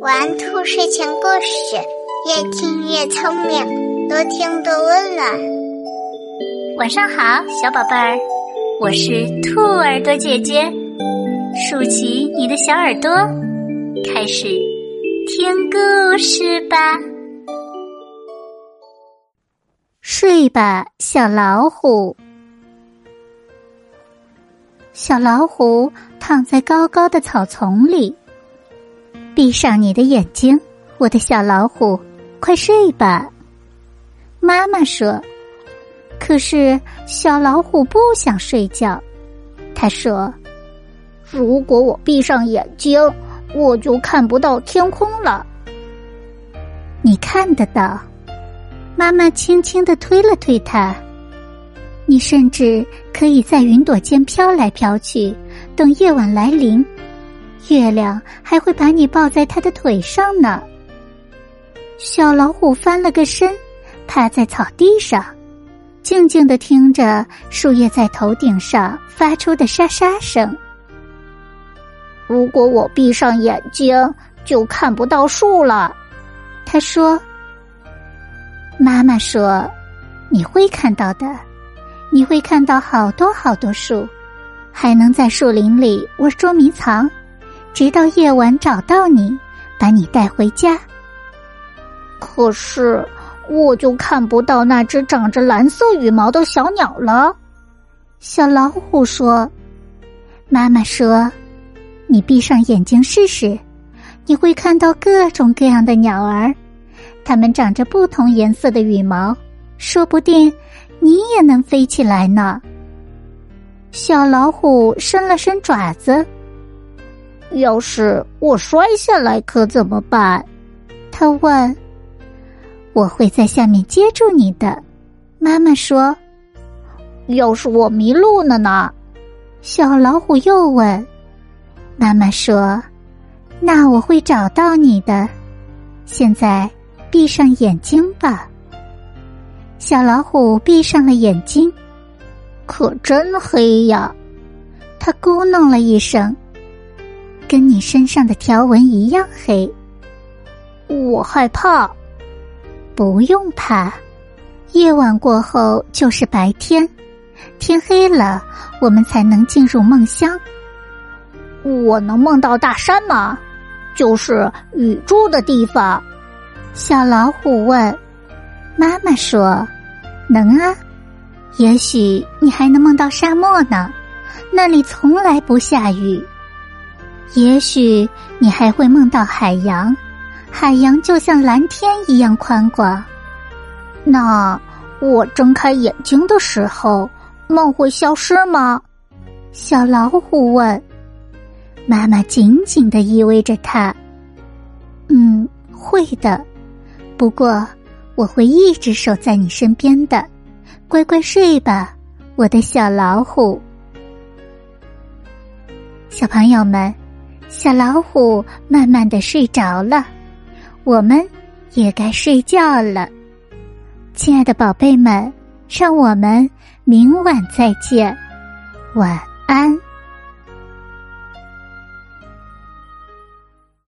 玩兔睡前故事，越听越聪明，多听多温暖。晚上好，小宝贝儿，我是兔耳朵姐姐，竖起你的小耳朵，开始听故事吧。睡吧，小老虎。小老虎躺在高高的草丛里。闭上你的眼睛，我的小老虎，快睡吧。妈妈说。可是小老虎不想睡觉，他说：“如果我闭上眼睛，我就看不到天空了。”你看得到。妈妈轻轻的推了推他。你甚至可以在云朵间飘来飘去，等夜晚来临。月亮还会把你抱在他的腿上呢。小老虎翻了个身，趴在草地上，静静的听着树叶在头顶上发出的沙沙声。如果我闭上眼睛，就看不到树了。他说：“妈妈说，你会看到的，你会看到好多好多树，还能在树林里玩捉迷藏。”直到夜晚找到你，把你带回家。可是我就看不到那只长着蓝色羽毛的小鸟了。小老虎说：“妈妈说，你闭上眼睛试试，你会看到各种各样的鸟儿，它们长着不同颜色的羽毛，说不定你也能飞起来呢。”小老虎伸了伸爪子。要是我摔下来可怎么办？他问。我会在下面接住你的，妈妈说。要是我迷路了呢？小老虎又问。妈妈说：“那我会找到你的。现在闭上眼睛吧。”小老虎闭上了眼睛，可真黑呀！他咕哝了一声。跟你身上的条纹一样黑，我害怕。不用怕，夜晚过后就是白天，天黑了，我们才能进入梦乡。我能梦到大山吗？就是雨住的地方。小老虎问。妈妈说：“能啊。也许你还能梦到沙漠呢，那里从来不下雨。”也许你还会梦到海洋，海洋就像蓝天一样宽广。那我睁开眼睛的时候，梦会消失吗？小老虎问。妈妈紧紧的依偎着它。嗯，会的。不过我会一直守在你身边的。乖乖睡吧，我的小老虎。小朋友们。小老虎慢慢的睡着了，我们也该睡觉了。亲爱的宝贝们，让我们明晚再见，晚安。